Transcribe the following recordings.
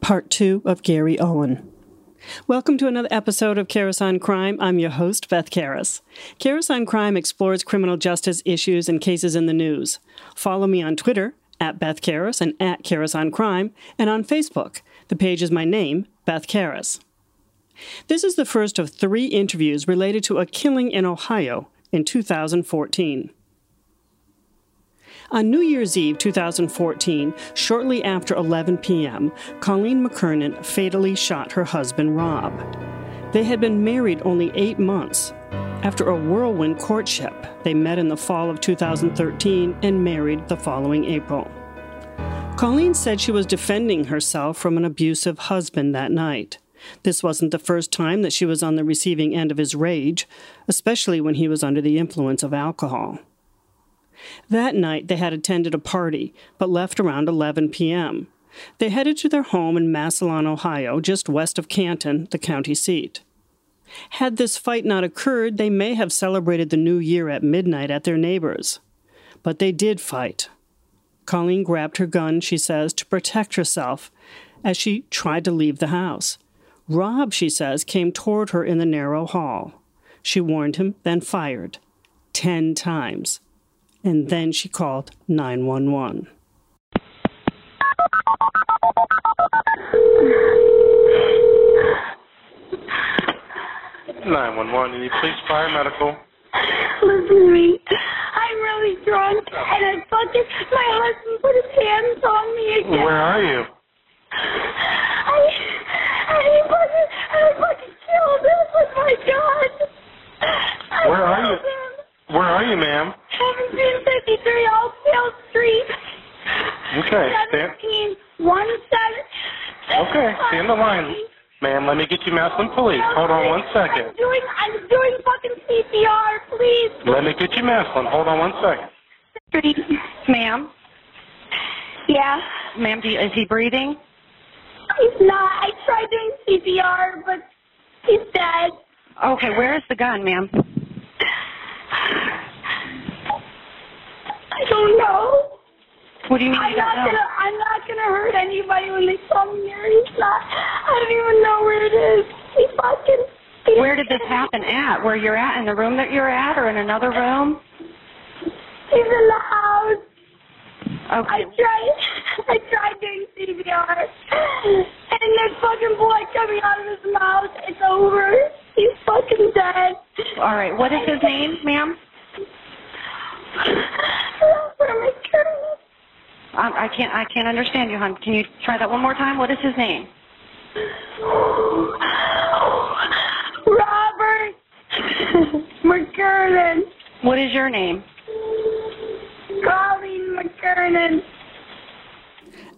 Part 2 of Gary Owen. Welcome to another episode of Karas on Crime. I'm your host, Beth Karas. Karas on Crime explores criminal justice issues and cases in the news. Follow me on Twitter, at Beth Karas and at Karas on Crime, and on Facebook. The page is my name, Beth Karas. This is the first of three interviews related to a killing in Ohio in 2014. On New Year's Eve 2014, shortly after 11 p.m., Colleen McKernan fatally shot her husband, Rob. They had been married only eight months. After a whirlwind courtship, they met in the fall of 2013 and married the following April. Colleen said she was defending herself from an abusive husband that night. This wasn't the first time that she was on the receiving end of his rage, especially when he was under the influence of alcohol. That night, they had attended a party, but left around 11 p.m. They headed to their home in Massillon, Ohio, just west of Canton, the county seat. Had this fight not occurred, they may have celebrated the new year at midnight at their neighbors. But they did fight. Colleen grabbed her gun, she says, to protect herself as she tried to leave the house. Rob, she says, came toward her in the narrow hall. She warned him, then fired. Ten times and then she called 911. Nine one one. Any police, fire, medical? Listen to me. I'm really drunk, and I fucking my husband put his hands on me again. Where are you? I I fucking I fucking killed him with my gun. I Where are you? him. Where are you, ma'am? 1753 Oakdale Street. Okay, stand. 17 one seven. Okay, stay in the line. Ma'am, let me get you Massillon Police. Hold on one second. I'm doing I'm doing fucking CPR, please. Let me get you Massillon. Hold on one second. Ma'am, Yeah. ma'am, is he breathing? He's not. I tried doing CPR, but he's dead. Okay, where is the gun, ma'am? I don't know. What do you mean I'm you not don't know? gonna. I'm not gonna hurt anybody when they saw me here. He's not. I don't even know where it is. He fucking. he- Where did this happen at? Where you're at? In the room that you're at, or in another room? He's in the house. Okay. I tried. I tried doing CPR, and there's fucking blood coming out of his mouth. It's over. He's fucking dead. All right. What is his name, ma'am? Where am I turning? Um, I can't. I can't understand you, hon. Can you try that one more time? What is his name? Robert McKernan. What is your name? Colleen McKernan.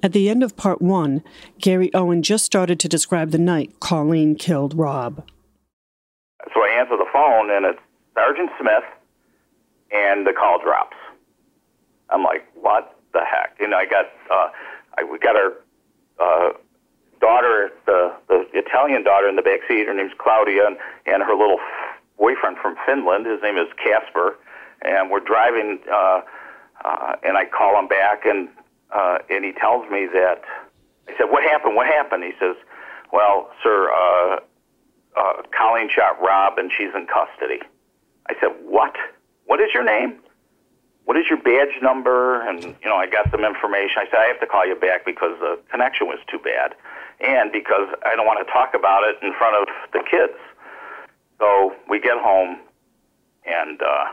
At the end of part one, Gary Owen just started to describe the night Colleen killed Rob. So I answer the phone, and it's Sergeant Smith, and the call drops. I'm like, what the heck? And I got, uh, I, we got our uh, daughter, the the Italian daughter, in the back seat. Her name's Claudia, and, and her little boyfriend from Finland. His name is Casper, and we're driving. Uh, uh, and I call him back, and uh, and he tells me that. I said, "What happened? What happened?" He says, "Well, sir, uh, uh, Colleen shot Rob, and she's in custody." I said, "What? What is your name? What is your badge number?" And you know, I got some information. I said, "I have to call you back because the connection was too bad, and because I don't want to talk about it in front of the kids." So we get home, and uh,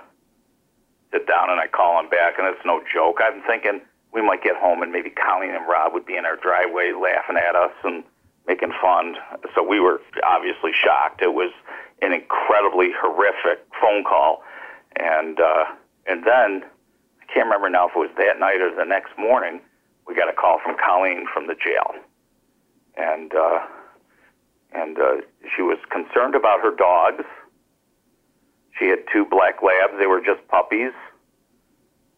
sit down and I call him back, and it's no joke. I'm thinking we might get home and maybe Colleen and Rob would be in our driveway laughing at us and making fun. So we were obviously shocked. It was an incredibly horrific phone call, and uh, and then I can't remember now if it was that night or the next morning. We got a call from Colleen from the jail, and uh, and uh, she was concerned about her dogs. She had two black labs. They were just puppies.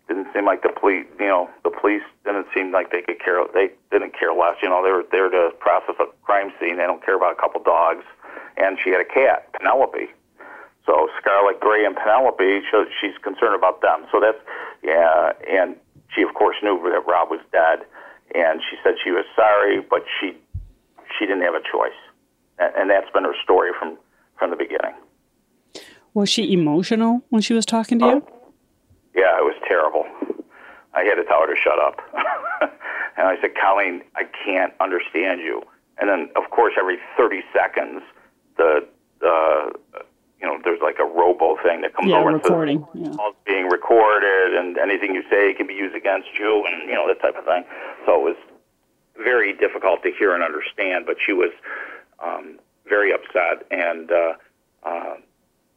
Didn't seem like the police, you know, the police didn't seem like they could care. They didn't care less. You know, they were there to process a crime scene. They don't care about a couple dogs. And she had a cat, Penelope. So Scarlet Gray and Penelope, she's concerned about them. So that's yeah. And she of course knew that Rob was dead, and she said she was sorry, but she she didn't have a choice, and, and that's been her story from from the beginning. Was she emotional when she was talking to you? Yeah, it was terrible. I had to tell her to shut up. and I said, Colleen, I can't understand you. And then, of course, every 30 seconds, the, uh, you know, there's like a robo thing that comes Yeah, over and says. Yeah. "Call's being recorded, and anything you say can be used against you, and you know that type of thing. So it was very difficult to hear and understand. But she was um, very upset and uh, uh,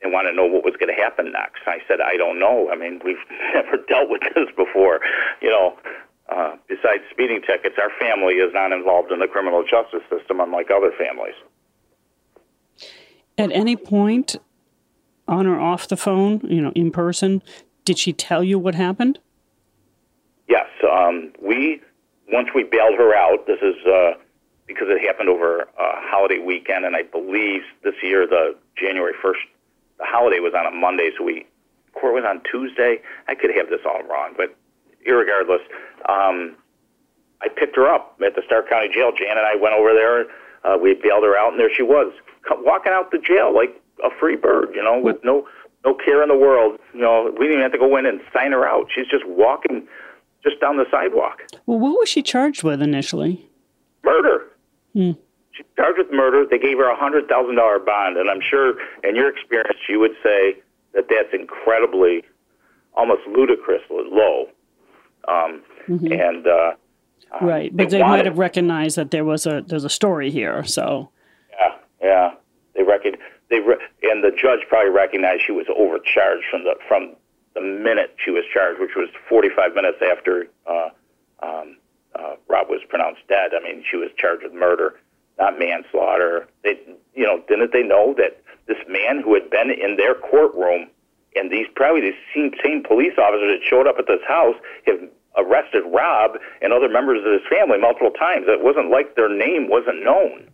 and wanted to know what was going to happen next. I said, I don't know. I mean, we've never dealt with this before. You know, uh, besides speeding tickets, our family is not involved in the criminal justice system, unlike other families. At any point, on or off the phone, you know, in person, did she tell you what happened? Yes, um, we once we bailed her out. This is uh, because it happened over a holiday weekend, and I believe this year the January first, the holiday was on a Monday, so we court was on Tuesday. I could have this all wrong, but irregardless, um, I picked her up at the Stark County Jail. Jan and I went over there. Uh, we bailed her out, and there she was, walking out the jail like a free bird, you know, with no no care in the world. You know, we didn't even have to go in and sign her out. She's just walking just down the sidewalk. Well, what was she charged with initially? Murder. She's charged with murder. They gave her a hundred thousand dollar bond, and I'm sure, in your experience, you would say that that's incredibly, almost ludicrously low. Um, And uh, right, but they they might have recognized that there was a there's a story here. So Yeah, yeah. They reckon they re- and the judge probably recognized she was overcharged from the from the minute she was charged, which was 45 minutes after uh, um, uh, Rob was pronounced dead. I mean, she was charged with murder, not manslaughter. They, you know, didn't they know that this man who had been in their courtroom and these probably these same, same police officers that showed up at this house have arrested Rob and other members of his family multiple times. It wasn't like their name wasn't known.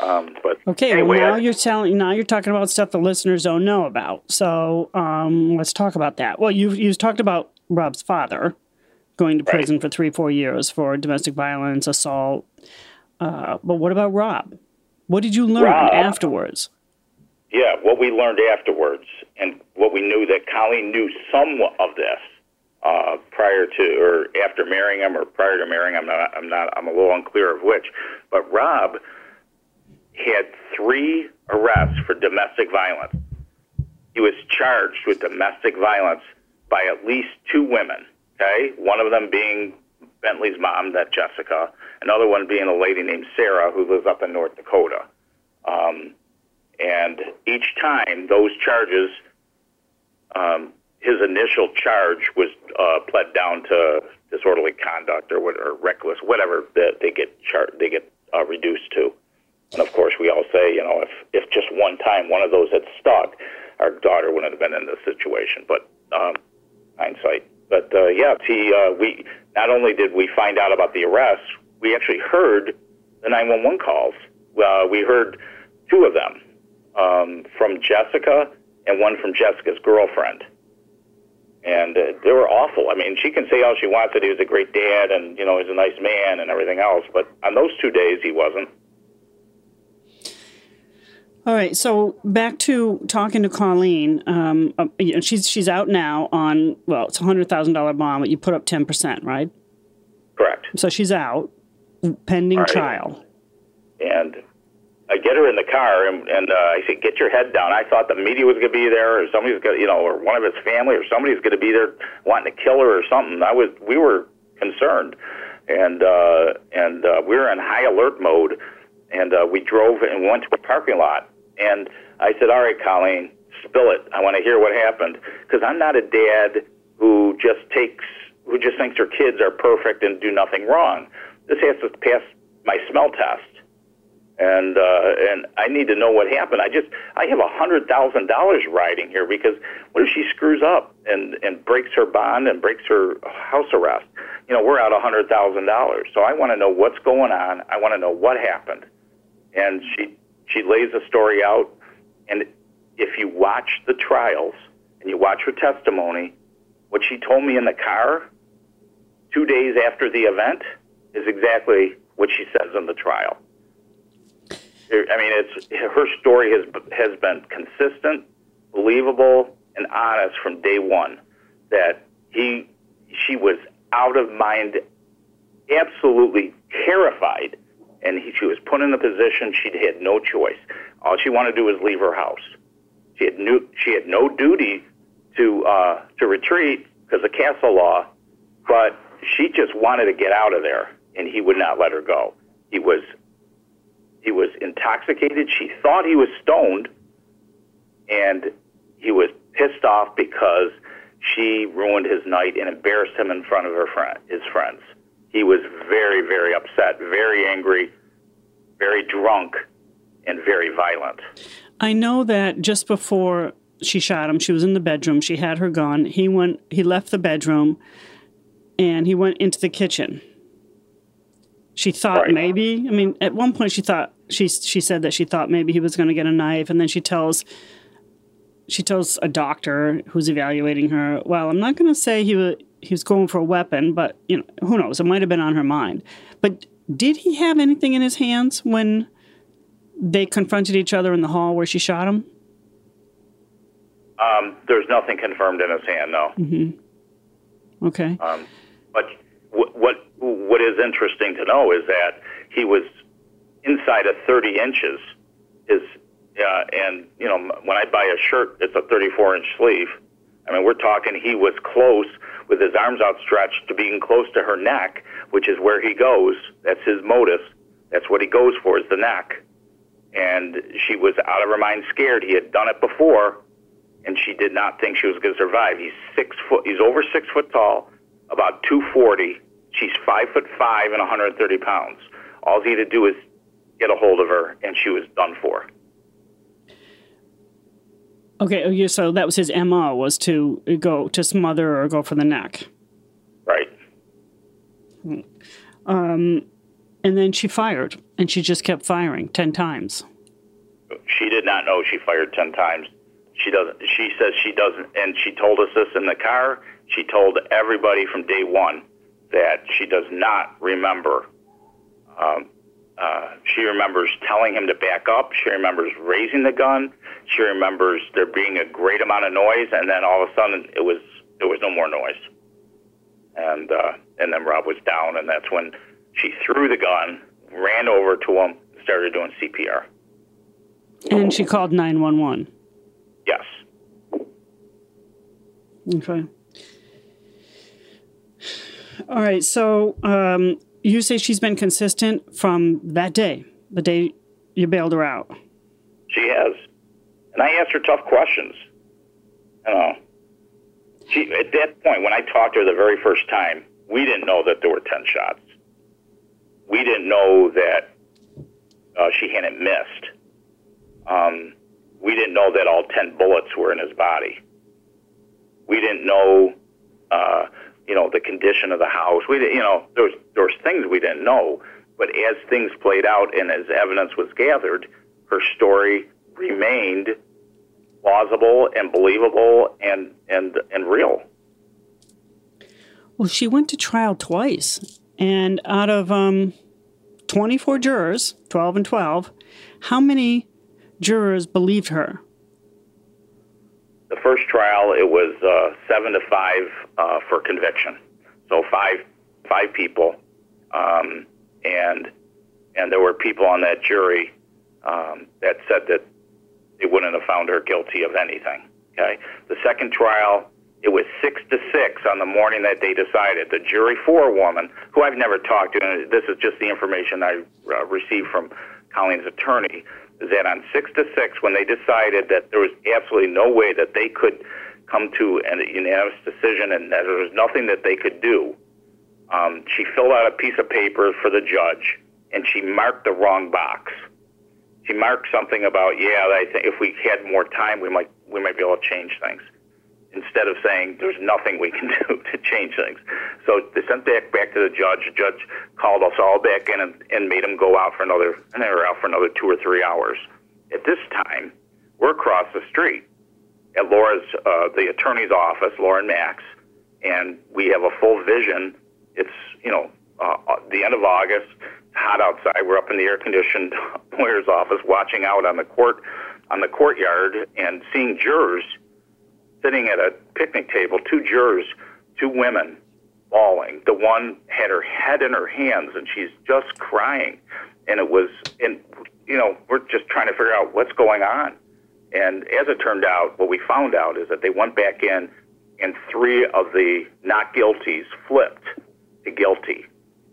Um, but okay, anyway, well now I- you're telling now you're talking about stuff the listeners don't know about. So um, let's talk about that. Well, you you talked about Rob's father going to prison for three four years for domestic violence, assault. Uh, but what about Rob? What did you learn Rob- afterwards? Yeah, what we learned afterwards, and what we knew that Colleen knew some of this uh, prior to or after marrying him, or prior to marrying him. I'm not. I'm not. I'm a little unclear of which. But Rob had three arrests for domestic violence. He was charged with domestic violence by at least two women. Okay, one of them being Bentley's mom, that Jessica. Another one being a lady named Sarah who lives up in North Dakota. Um, and each time those charges, um, his initial charge was uh, pled down to disorderly conduct or, what, or reckless, whatever that they get char- they get uh, reduced to. And of course, we all say, you know, if if just one time one of those had stuck, our daughter wouldn't have been in this situation. But um, hindsight. But uh, yeah, he uh, we not only did we find out about the arrest, we actually heard the 911 calls. Uh, we heard two of them um, from Jessica and one from Jessica's girlfriend. And uh, they were awful. I mean, she can say all she wants that he was a great dad and you know he's a nice man and everything else, but on those two days he wasn't. All right, so back to talking to Colleen. Um, uh, you know, she's she's out now on well, it's a hundred thousand dollar bond, but you put up ten percent, right? Correct. So she's out pending right. trial. and I get her in the car, and, and uh, I said, "Get your head down." I thought the media was going to be there, or somebody's going, you know, or one of his family, or somebody's going to be there wanting to kill her or something. I was, we were concerned, and uh, and uh, we were in high alert mode, and uh, we drove and went to a parking lot, and I said, "All right, Colleen, spill it. I want to hear what happened, because I'm not a dad who just takes, who just thinks her kids are perfect and do nothing wrong. This has to pass my smell test." and uh, and I need to know what happened. I just I have a hundred thousand dollars riding here because what if she screws up and and breaks her bond and breaks her house arrest? You know, we're out a hundred thousand dollars. So I want to know what's going on. I want to know what happened. And she she lays the story out, and if you watch the trials and you watch her testimony, what she told me in the car two days after the event is exactly what she says in the trial. I mean, it's her story has has been consistent, believable, and honest from day one. That he, she was out of mind, absolutely terrified, and he, she was put in the position she had no choice. All she wanted to do was leave her house. She had new, she had no duty to uh, to retreat because of castle law, but she just wanted to get out of there, and he would not let her go. He was he was intoxicated. She thought he was stoned, and he was pissed off because she ruined his night and embarrassed him in front of her friend, his friends. He was very, very upset, very angry, very drunk, and very violent. I know that just before she shot him, she was in the bedroom. She had her gun. He went. He left the bedroom, and he went into the kitchen. She thought Right. maybe. I mean, at one point she thought she she said that she thought maybe he was going to get a knife, and then she tells she tells a doctor who's evaluating her, "Well, I'm not going to say he was he was going for a weapon, but you know, who knows? It might have been on her mind." But did he have anything in his hands when they confronted each other in the hall where she shot him? Um, there's nothing confirmed in his hand, no. Okay. Um, but what, what what is interesting to know is that he was inside of 30 inches. Is uh, and you know when I buy a shirt, it's a 34 inch sleeve. I mean, we're talking he was close with his arms outstretched to being close to her neck, which is where he goes. That's his modus. That's what he goes for is the neck. And she was out of her mind, scared. He had done it before, and she did not think she was going to survive. He's six foot. He's over six foot tall, about two forty. She's five foot five and 130 pounds. All he had to do is get a hold of her, and she was done for. Okay. oh, So that was his mo was to go to smother or go for the neck, Right. and then she fired, and she just kept firing ten times. She did not know she fired ten times. She doesn't. She says she doesn't, and she told us this in the car. She told everybody from day one that she does not remember. Um, uh, she remembers telling him to back up. She remembers raising the gun. She remembers there being a great amount of noise, and then all of a sudden it was there was no more noise. And uh, and then Rob was down, and that's when she threw the gun, ran over to him, started doing CPR. And she called nine one one. Yes. Okay. All right. So um, you say she's been consistent from that day, the day you bailed her out. She has. And I asked her tough questions. You know, she, at that point, when I talked to her the very first time, we didn't know that there were 10 shots. We didn't know that uh, she hadn't missed. Um, we didn't know that all 10 bullets were in his body. We didn't know, uh, you know, the condition of the house. We, you know, there was, there was things we didn't know. But as things played out and as evidence was gathered, her story remained plausible and believable and and and real. Well, she went to trial twice, and out of um, twenty-four jurors, twelve and twelve, how many jurors believed her? The first trial, it was uh, seven to five uh, for conviction, so five five people, um, and and there were people on that jury um, that said that they wouldn't have found her guilty of anything. Okay, the second trial, it was six to six on the morning that they decided. The jury forewoman, who I've never talked to, and this is just the information I uh, received from Colleen's attorney, that on six to six, when they decided that there was absolutely no way that they could come to a unanimous decision and that there was nothing that they could do, um, she filled out a piece of paper for the judge and she marked the wrong box. She marked something about, yeah, I think if we had more time, we might we might be able to change things. Instead of saying there's nothing we can do to change things, so they sent that back to the judge. The judge called us all back in and, and made them go out for another, and they were out for another two or three hours. At this time, we're across the street at Laura's, uh, the attorney's office, Lauren Max, and we have a full vision. It's you know uh, uh, the end of August. hot outside. We're up in the air-conditioned lawyer's office, watching out on the court, on the courtyard, and seeing jurors sitting at a picnic table. Two jurors, two women, bawling. The one had her head in her hands, and she's just crying. And it was, and you know, we're just trying to figure out what's going on. And as it turned out, what we found out is that they went back in, and three of the not guilties flipped to guilty.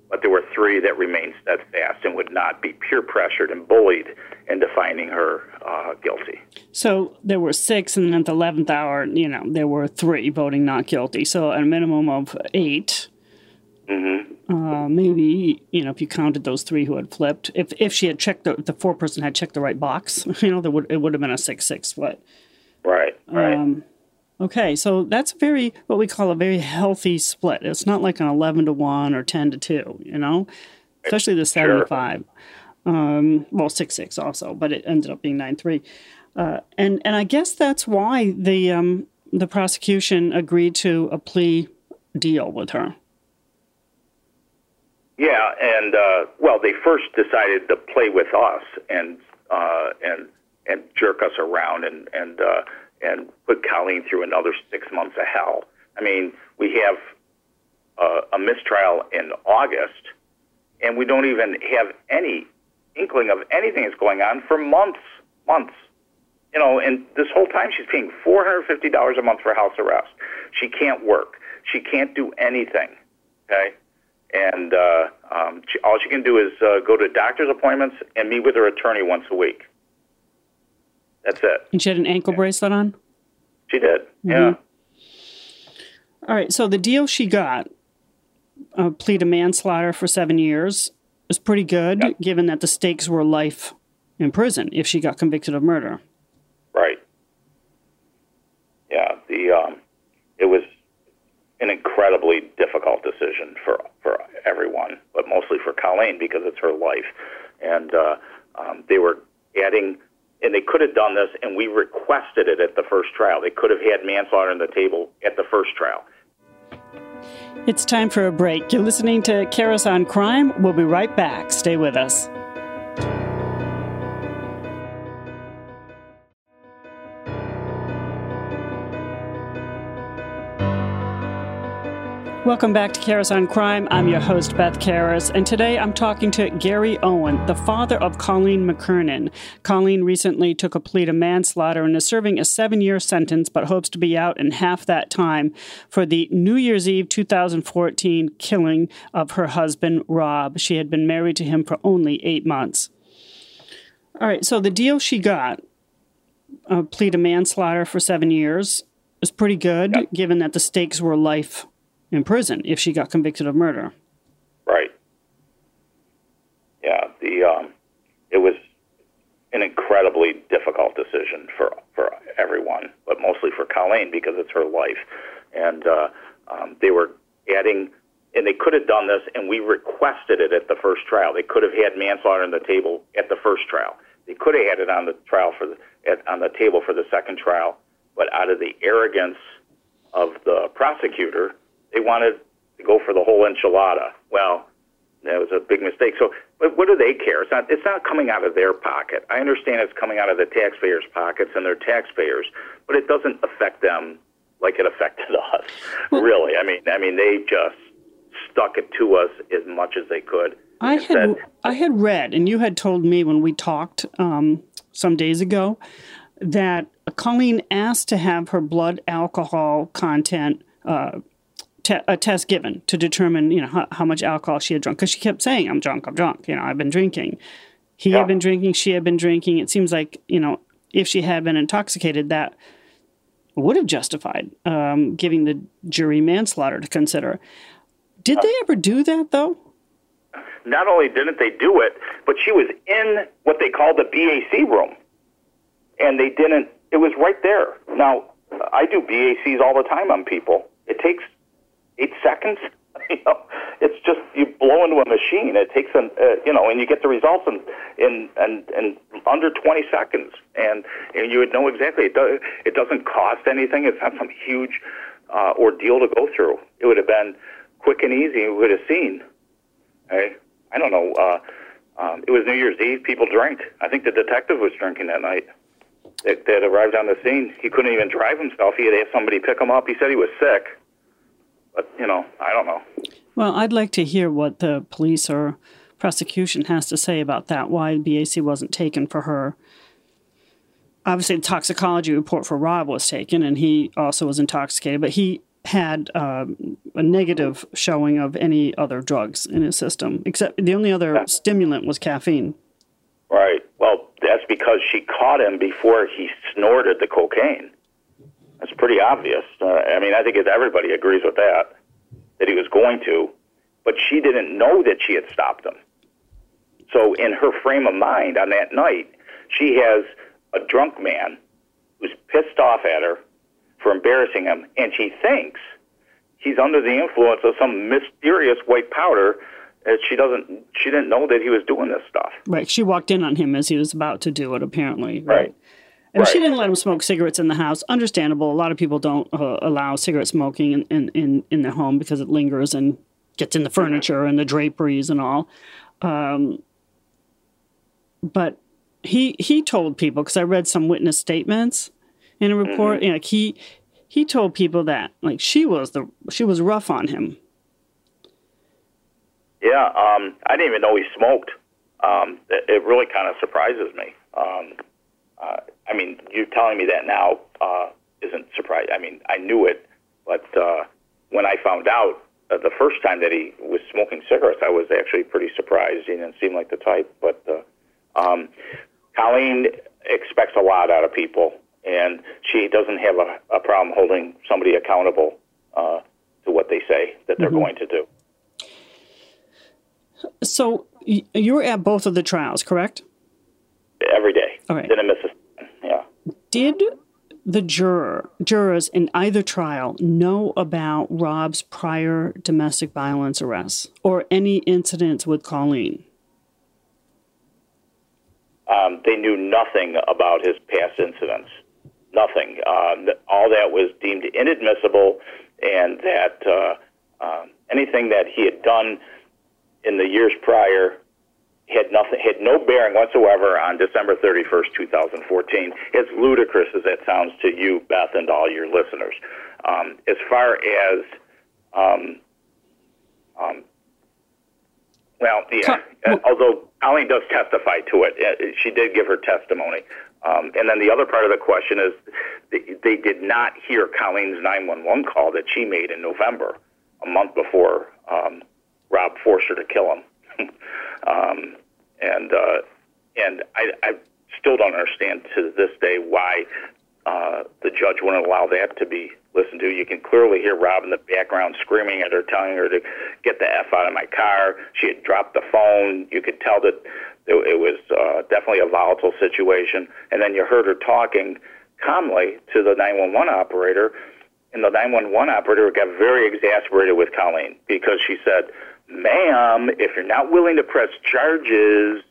But there were three that remained steadfast and would not be peer pressured and bullied into finding her uh, guilty. So there were six, and then at the 11th hour, you know, there were three voting not guilty. So a minimum of 8 Mm-hmm. Uh, maybe you know if you counted those three who had flipped, if if she had checked the the four person had checked the right box, you know, there would it would have been a six six split. Right, right. Um, okay, so that's very what we call a very healthy split. It's not like an eleven to one or ten to two, you know, especially the seventy five. Um, well, six six also, but it ended up being nine three, uh, and and I guess that's why the um, the prosecution agreed to a plea deal with her. Yeah, and uh, well, they first decided to play with us and uh, and and jerk us around and and uh, and put Colleen through another six months of hell. I mean, we have uh, a mistrial in August, and we don't even have any inkling of anything that's going on for months, months. You know, and this whole time she's paying four hundred fifty dollars a month for house arrest. She can't work. She can't do anything. Okay and uh, um, she, all she can do is uh, go to doctor's appointments and meet with her attorney once a week. That's it. And she had an ankle bracelet on? She did, yeah. All right, so the deal she got, uh, plea to manslaughter for seven years, is pretty good, given that the stakes were life in prison if she got convicted of murder. Right. Yeah, the um, it was an incredibly difficult decision for for everyone, but mostly for Colleen because it's her life, and uh, um, they were adding. And they could have done this, and we requested it at the first trial. They could have had manslaughter on the table at the first trial. It's time for a break. You're listening to Karas on Crime. We'll be right back. Stay with us. Welcome back to Karas on Crime. I'm your host, Beth Karas, and today I'm talking to Gary Owen, the father of Colleen McKernan. Colleen recently took a plea to manslaughter and is serving a seven year sentence, but hopes to be out in half that time for the New Year's Eve 2014 killing of her husband, Rob. She had been married to him for only eight months. All right, so the deal she got, a plea to manslaughter for seven years, is pretty good, given that the stakes were life in prison if she got convicted of murder. Right. Yeah, the um, it was an incredibly difficult decision for for everyone, but mostly for Colleen because it's her life, and uh, um, they were adding. And they could have done this, and we requested it at the first trial. They could have had manslaughter on the table at the first trial. They could have had it on the trial for the at, on the table for the second trial, but out of the arrogance of the prosecutor, they wanted to go for the whole enchilada. Well, that was a big mistake. So, but what do they care? It's not. It's not coming out of their pocket. I understand it's coming out of the taxpayers' pockets and their taxpayers, but it doesn't affect them like it affected us. really, I mean, I mean, they just stuck it to us as much as they could. I had said, I had read, and you had told me when we talked um, some days ago that Colleen asked to have her blood alcohol content uh, te- a test given to determine you know how, how much alcohol she had drunk because she kept saying I'm drunk, I'm drunk, you know I've been drinking. He Yeah. had been drinking, she had been drinking. It seems like you know if she had been intoxicated, that would have justified um, giving the jury manslaughter to consider. Did they ever do that though? not only didn't they do it, but she was in what they call the BAC room, and they didn't. It was right there. Now I do BACs all the time on people. It takes eight seconds. You know, it's just you blow into a machine. It takes an uh, you know, and you get the results in in in, in under 20 seconds, and and you would know exactly. It does. It doesn't cost anything. It's not some huge uh, ordeal to go through. It would have been quick and easy. We would have seen. Okay. I don't know. Uh, um, it was New Year's Eve. People drank. I think the detective was drinking that night. That, that arrived on the scene. He couldn't even drive himself. He had to have somebody pick him up. He said he was sick, but you know, I don't know. Well, I'd like to hear what the police or prosecution has to say about that. Why BAC wasn't taken for her. Obviously, the toxicology report for Rob was taken, and he also was intoxicated, but he had um, a negative showing of any other drugs in his system, except the only other stimulant was caffeine. Right. Well, that's because she caught him before he snorted the cocaine. That's pretty obvious. Uh, I mean, I think everybody agrees with that, that he was going to, but she didn't know that she had stopped him. So, in her frame of mind on that night, she has a drunk man who's pissed off at her for embarrassing him, and she thinks he's under the influence of some mysterious white powder. And she doesn't. She didn't know that he was doing this stuff. Right. She walked in on him as he was about to do it, apparently. Right. And she didn't let him smoke cigarettes in the house. Understandable. A lot of people don't uh, allow cigarette smoking in, in, in, in their home because it lingers and gets in the furniture and the draperies and all. Um, but he he told people because I read some witness statements in a report. You know, like he he told people that like she was the she was rough on him. Yeah, um, I didn't even know he smoked. Um, it, it really kind of surprises me. Uh, I mean, you telling me that now uh, isn't surprise. I mean, I knew it, but uh, when I found out uh, the first time that he was smoking cigarettes, I was actually pretty surprised. He didn't seem like the type. But uh, um, Colleen expects a lot out of people, and she doesn't have a, a problem holding somebody accountable uh, to what they say that they're going to do. So you were at both of the trials, correct? every day. All right. Didn't miss a yeah. Did the juror jurors in either trial know about Rob's prior domestic violence arrests or any incidents with Colleen? Um, they knew nothing about his past incidents. Nothing. Uh, all that was deemed inadmissible, and that uh, um, anything that he had done in the years prior had nothing, had no bearing whatsoever on December 31st, 2014. As ludicrous as that sounds to you, Beth, and all your listeners, um, as far as um, um, well, yeah. Uh, although Colleen does testify to it, uh, she did give her testimony. Um, and then the other part of the question is they, they did not hear Colleen's 911 call that she made in November, a month before um, Rob forced her to kill him. um, and uh, and I, I still don't understand to this day why uh, the judge wouldn't allow that to be listened to. You can clearly hear Rob in the background screaming at her, telling her to get the F out of my car. She had dropped the phone. You could tell that it, was uh, definitely a volatile situation. And then you heard her talking calmly to the 911 operator. And the 911 operator got very exasperated with Colleen because she said, Ma'am, if you're not willing to press charges,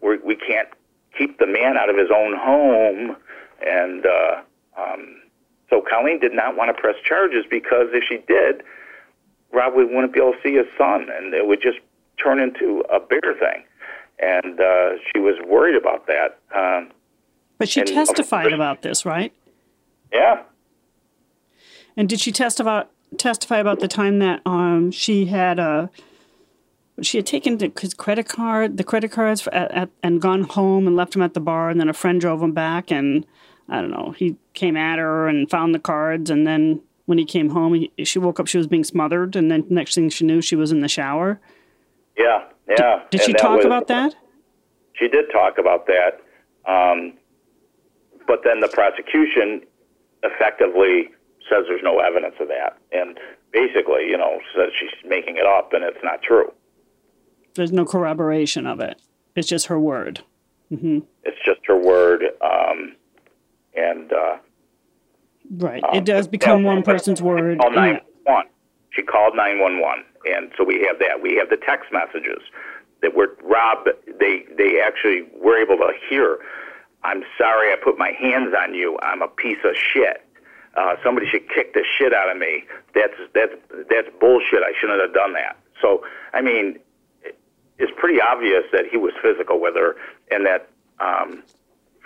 we're, we can't keep the man out of his own home. And uh, um, so Colleen did not want to press charges because if she did, Rob would- wouldn't be able to see his son, and it would just turn into a bigger thing. And uh, she was worried about that. Um, But she And- testified about this, right? yeah, And did she testify testify about the time that um, she had uh, she had taken the, his credit card, the credit cards, for, at, at, and gone home and left them at the bar, and then a friend drove him back, and I don't know, he came at her and found the cards, and then when he came home, he, she woke up, she was being smothered, and then next thing she knew, she was in the shower. yeah, yeah. Did And she talk was- about that? She did talk about that, um, but then the prosecution effectively says there's no evidence of that, and basically, you know, says she's making it up, and it's not true. There's no corroboration of it. It's just her word. It's just her word, um, and uh, Right. it does become one person's word. Called and- 911. She called 911, and so we have that. We have the text messages that were Rob. They they actually were able to hear. I'm sorry, I put my hands on you. I'm a piece of shit. Uh, somebody should kick the shit out of me. That's that's that's bullshit. I shouldn't have done that. So I mean, it's pretty obvious that he was physical with her, and that um,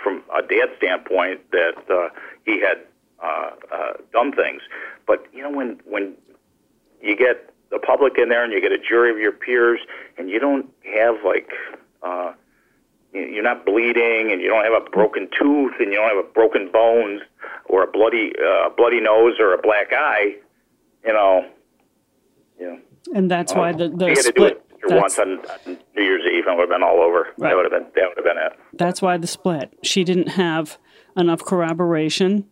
from a dad standpoint, that uh, he had uh, uh, done things. But you know, when when you get the public in there and you get a jury of your peers, and you don't have like uh, you- you're not bleeding, and you don't have a broken tooth, and you don't have a broken bones, or a bloody uh, bloody nose, or a black eye, you know, you know. And that's why the, the we had to do split. It once on, on New Year's Eve, and it would have been all over. Right. That would have been that would have been it. that's why the split. She didn't have enough corroboration,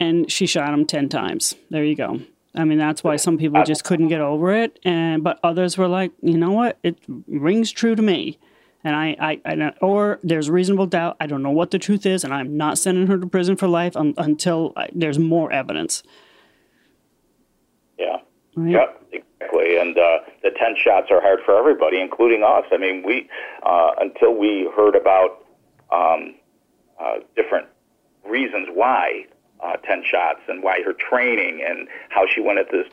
and she shot him ten times. There you go. I mean, that's why some people just couldn't get over it, and but others were like, you know what, it rings true to me, and I, I, I or there's reasonable doubt. I don't know what the truth is, and I'm not sending her to prison for life un, until I, there's more evidence. Yeah. Right? Yep, exactly. And uh, the ten shots are hard for everybody, including us. I mean, we uh, until we heard about um, uh, different reasons why uh, ten shots and why her training and how she went at this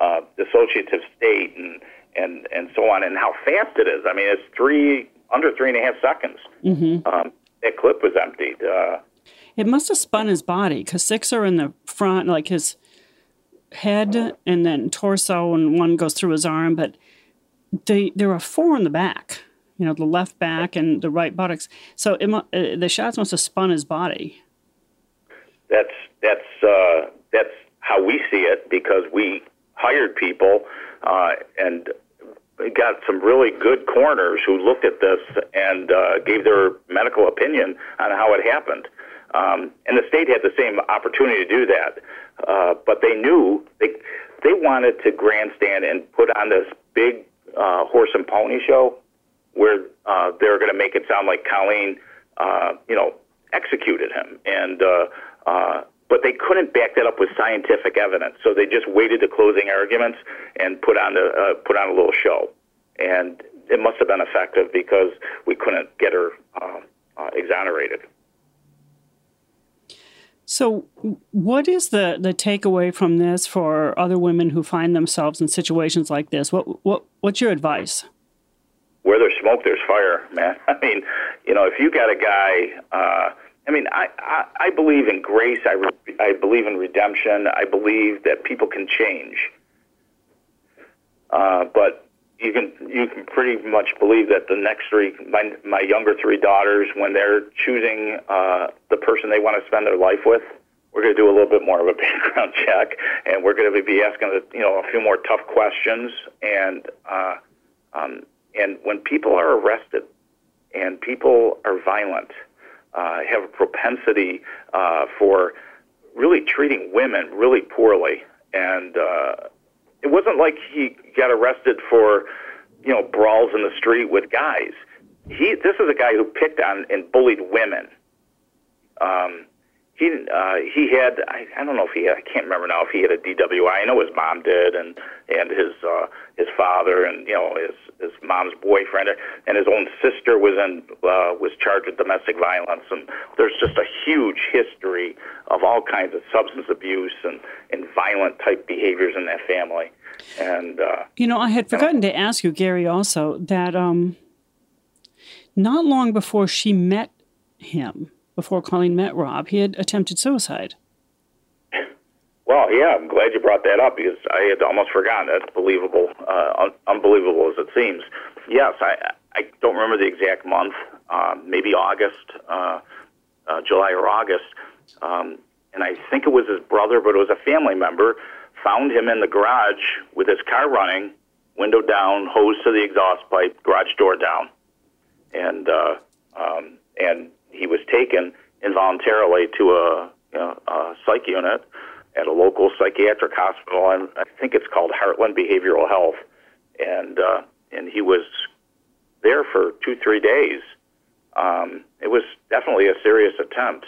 uh, dissociative state and and and so on, and how fast it is. I mean, it's three under three and a half seconds. Mm-hmm. Um, that clip was emptied. Uh, It must have spun his body because six are in the front, like his head and then torso, and one goes through his arm. But they there are four in the back. You know, the left back and the right buttocks. So it, uh, the shots must have spun his body. that's that's uh, that's how we see it because we hired people uh, and got some really good coroners who looked at this and uh, gave their medical opinion on how it happened. Um, and the state had the same opportunity to do that, uh, but they knew they they wanted to grandstand and put on this big uh, horse and pony show where uh, they were going to make it sound like Colleen, uh, you know, executed him, and uh, uh, but they couldn't back that up with scientific evidence, so they just waited the closing arguments and put on the uh, put on a little show, and it must have been effective because we couldn't get her uh, uh, exonerated. So, what is the the takeaway from this for other women who find themselves in situations like this? What what what's your advice? where there's smoke, there's fire, man. I mean, you know, if you got a guy, uh, I mean, I, I, I believe in grace. I, re- I believe in redemption. I believe that people can change. Uh, but you can you can pretty much believe that the next three, my my younger three daughters, when they're choosing uh, the person they want to spend their life with, we're going to do a little bit more of a background check, and we're going to be asking you know a few more tough questions, and uh, um, and when people are arrested and people are violent, uh, have a propensity uh, for really treating women really poorly, and uh, it wasn't like he got arrested for you know brawls in the street with guys. He this is a guy who picked on and bullied women. Um, he uh, he had I, I don't know if he had, I can't remember now if he had a DWI. I know his mom did, and and his uh, his father, and you know his his mom's boyfriend, and his own sister was in uh, was charged with domestic violence. And there's just a huge history of all kinds of substance abuse and and violent type behaviors in that family. And uh, You know, I had forgotten to ask you, Gary, also that um, not long before she met him, before Colleen met Rob, he had attempted suicide. Well, yeah, I'm glad you brought that up because I had almost forgotten. That's believable, uh, un- unbelievable as it seems. Yes, I I don't remember the exact month, um, maybe August, uh, uh, July or August, um, and I think it was his brother, but it was a family member. Found him in the garage with his car running, window down, hose to the exhaust pipe, garage door down, and uh, um, and he was taken involuntarily to a, you know, a psych unit at a local psychiatric hospital, and I think it's called Heartland Behavioral Health, and uh, and he was there for two three days. Um, it was definitely a serious attempt,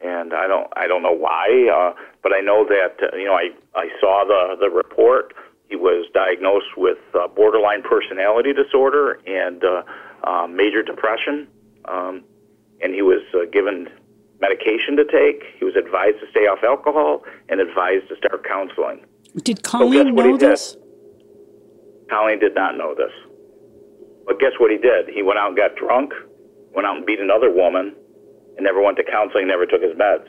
and I don't I don't know why, uh, but I know that uh, you know I I saw the the report. He was diagnosed with uh, borderline personality disorder and uh, uh, major depression, um, and he was uh, given medication to take. He was advised to stay off alcohol and advised to start counseling. Did Colleen he know this? Colleen did not know this. But guess what he did? He went out and got drunk, went out and beat another woman, and never went to counseling, never took his meds.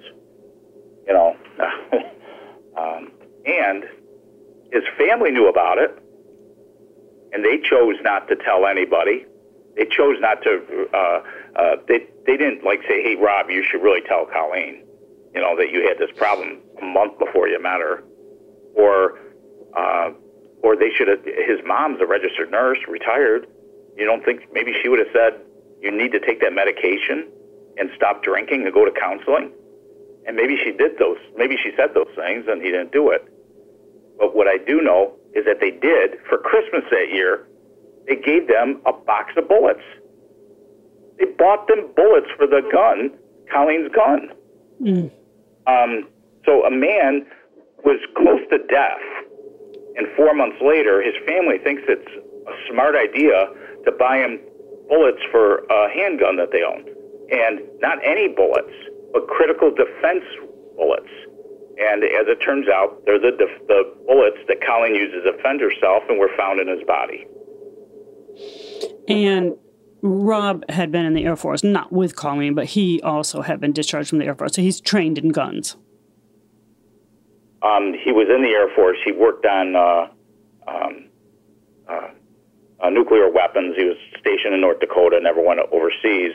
You know, um, and his family knew about it, and they chose not to tell anybody. They chose not to. Uh, uh, they they didn't like say, "Hey, Rob, you should really tell Colleen." You know that you had this problem a month before you met her, or uh, or they should have. His mom's a registered nurse, retired. You don't think maybe she would have said, "You need to take that medication and stop drinking and go to counseling"? And maybe she did those. Maybe she said those things, and he didn't do it. But what I do know is that they did for Christmas that year. They gave them a box of bullets. They bought them bullets for the gun, Colleen's gun. Mm. Um, so a man was close to death, and four months later, his family thinks it's a smart idea to buy him bullets for a handgun that they own, and not any bullets, but critical defense bullets. And as it turns out, they're the def- the bullets that Colleen used to defend herself, and were found in his body. And Rob had been in the Air Force, not with Colleen, but he also had been discharged from the Air Force. So he's trained in guns. Um, he was in the Air Force. He worked on uh, um, uh, uh, nuclear weapons. He was stationed in North Dakota, never went overseas.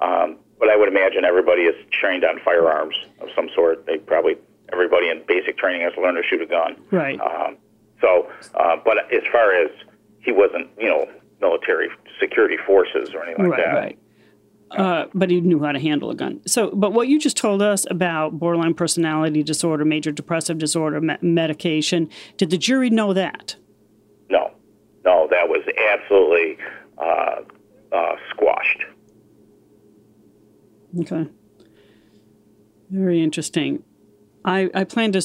Um, but I would imagine everybody is trained on firearms of some sort. They probably everybody in basic training has to learn to shoot a gun. Right. Um, so, uh, but as far as he wasn't, you know, military security forces or anything like right, that. right. Uh, but he knew how to handle a gun. So, but what you just told us about borderline personality disorder, major depressive disorder, me- medication, did the jury know that? No, no, that was absolutely uh, uh, squashed. Okay. Very interesting. I, I plan to,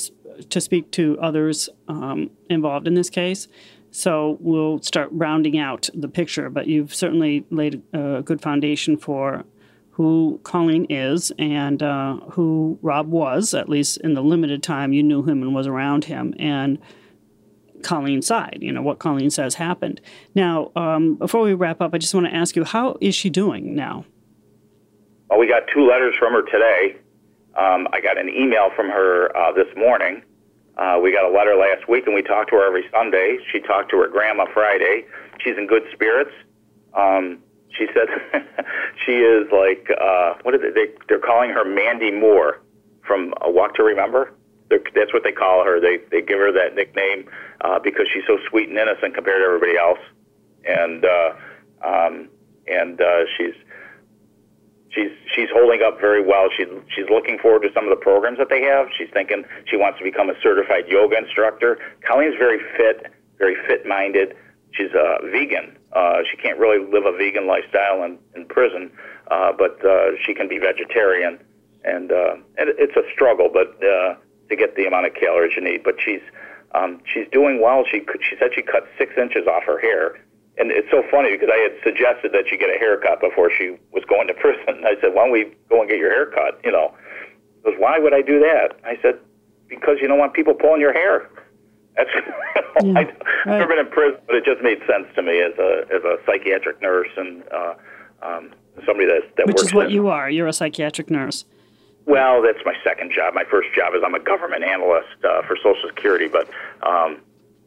to speak to others um, involved in this case, so we'll start rounding out the picture. But you've certainly laid a good foundation for who Colleen is and uh, who Rob was, at least in the limited time you knew him and was around him, and Colleen's side, you know, what Colleen says happened. Now, um, before we wrap up, I just want to ask you, how is she doing now? Well, we got two letters from her today. Um, I got an email from her uh, this morning. Uh, we got a letter last week, and we talked to her every Sunday. She talked to her grandma Friday. She's in good spirits. Um, she said she is like uh, what is it? They, they're calling her Mandy Moore from A Walk to Remember. They're, that's what they call her. They they give her that nickname uh, because she's so sweet and innocent compared to everybody else. And uh, um, and uh, she's she's she's holding up very well. She's she's looking forward to some of the programs that they have. She's thinking she wants to become a certified yoga instructor. Colleen's very fit, very fit minded. She's a vegan. Uh, she can't really live a vegan lifestyle in, in prison, uh, but uh, she can be vegetarian, and uh, and it's a struggle, but uh, to get the amount of calories you need. But she's um, she's doing well. She she said she cut six inches off her hair, and it's so funny because I had suggested that she get a haircut before she was going to prison. I said, why don't we go and get your hair cut? You know, she goes, why would I do that? I said, because you don't want people pulling your hair. That's Yeah, right. I've never been in prison, but it just made sense to me as a as a psychiatric nurse and uh, um, somebody that that works Which is what in- you are. You're a psychiatric nurse. well, that's my second job. My first job is I'm a government analyst uh, for Social Security, but um,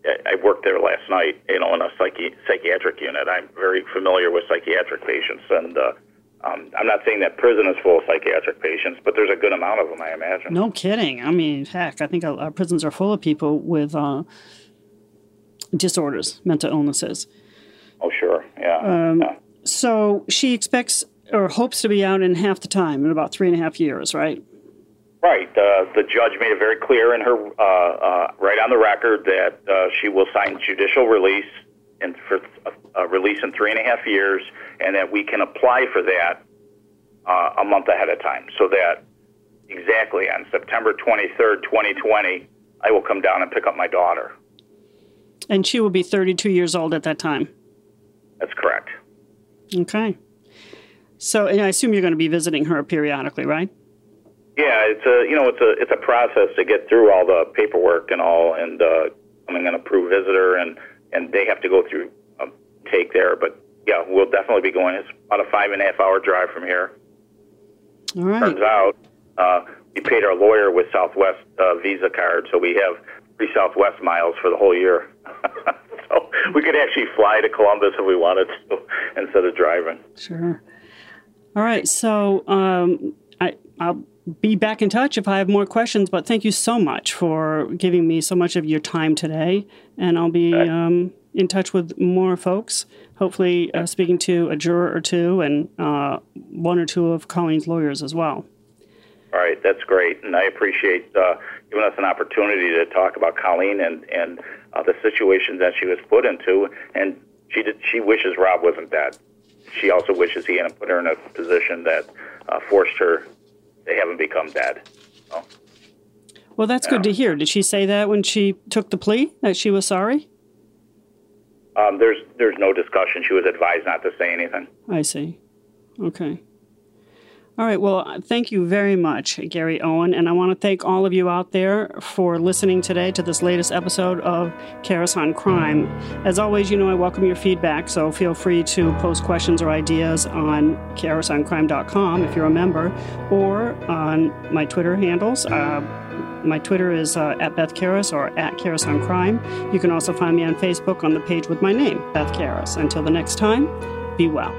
I I worked there last night, you know, in a psychi- psychiatric unit. I'm very familiar with psychiatric patients, and uh, um, I'm not saying that prison is full of psychiatric patients, but there's a good amount of them, I imagine. No kidding. I mean, heck, I think our, prisons are full of people with uh, disorders, mental illnesses. Oh, sure, yeah. Um, yeah. So she expects or hopes to be out in half the time, in about three and a half years, right? Right. Uh, the judge made it very clear in her, uh, uh, on the record, that uh, she will sign judicial release and for a, a release in three and a half years, and that we can apply for that uh, a month ahead of time, so that exactly on September 23rd, 2020, I will come down and pick up my daughter. And she will be 32 years old at that time. That's correct. Okay. So, and I assume you're going to be visiting her periodically, right? Yeah, it's a you know it's a it's a process to get through all the paperwork and all, and uh, becoming an approved visitor, and and they have to go through a take there. But yeah, we'll definitely be going. It's about a five and a half hour drive from here. All right. Turns out uh, we paid our lawyer with Southwest uh, Visa card, so we have free Southwest miles for the whole year. so we could actually fly to Columbus if we wanted to instead of driving. Sure. All right. So um, I'll be back in touch if I have more questions, but thank you so much for giving me so much of your time today. And I'll be um, in touch with more folks, hopefully uh, speaking to a juror or two and uh, one or two of Colleen's lawyers as well. All right, that's great, and I appreciate uh, giving us an opportunity to talk about Colleen and and uh, the situation that she was put into. And she did, she wishes Rob wasn't dead. She also wishes he hadn't put her in a position that uh, forced her to haven't become dead. So, Well, that's good to hear. Did she say that when she took the plea that she was sorry? um, there's there's no discussion. She was advised not to say anything. I see. Okay. All right. Well, thank you very much, Gary Owen. And I want to thank all of you out there for listening today to this latest episode of Karas on Crime. As always, you know I welcome your feedback, so feel free to post questions or ideas on karasoncrime.com if you're a member or on my Twitter handles. Uh, my Twitter is uh, at Beth Karas or at Karas on Crime. You can also find me on Facebook on the page with my name, Beth Karas. Until the next time, be well.